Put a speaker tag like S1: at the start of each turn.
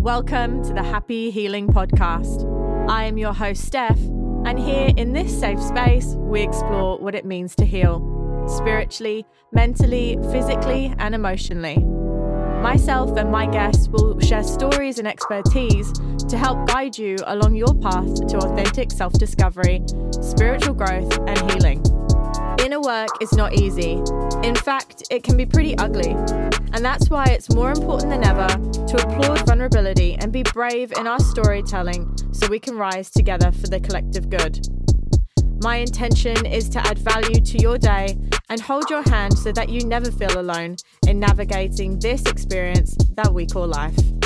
S1: Welcome to the Happy Healing Podcast. I am your host, Steph, and here in this safe space, we explore what it means to heal spiritually, mentally, physically, and emotionally. Myself and my guests will share stories and expertise to help guide you along your path to authentic self discovery, spiritual growth, and healing. Work is not easy. In fact, it can be pretty ugly. And that's why it's more important than ever to applaud vulnerability and be brave in our storytelling so we can rise together for the collective good. My intention is to add value to your day and hold your hand so that you never feel alone in navigating this experience that we call life.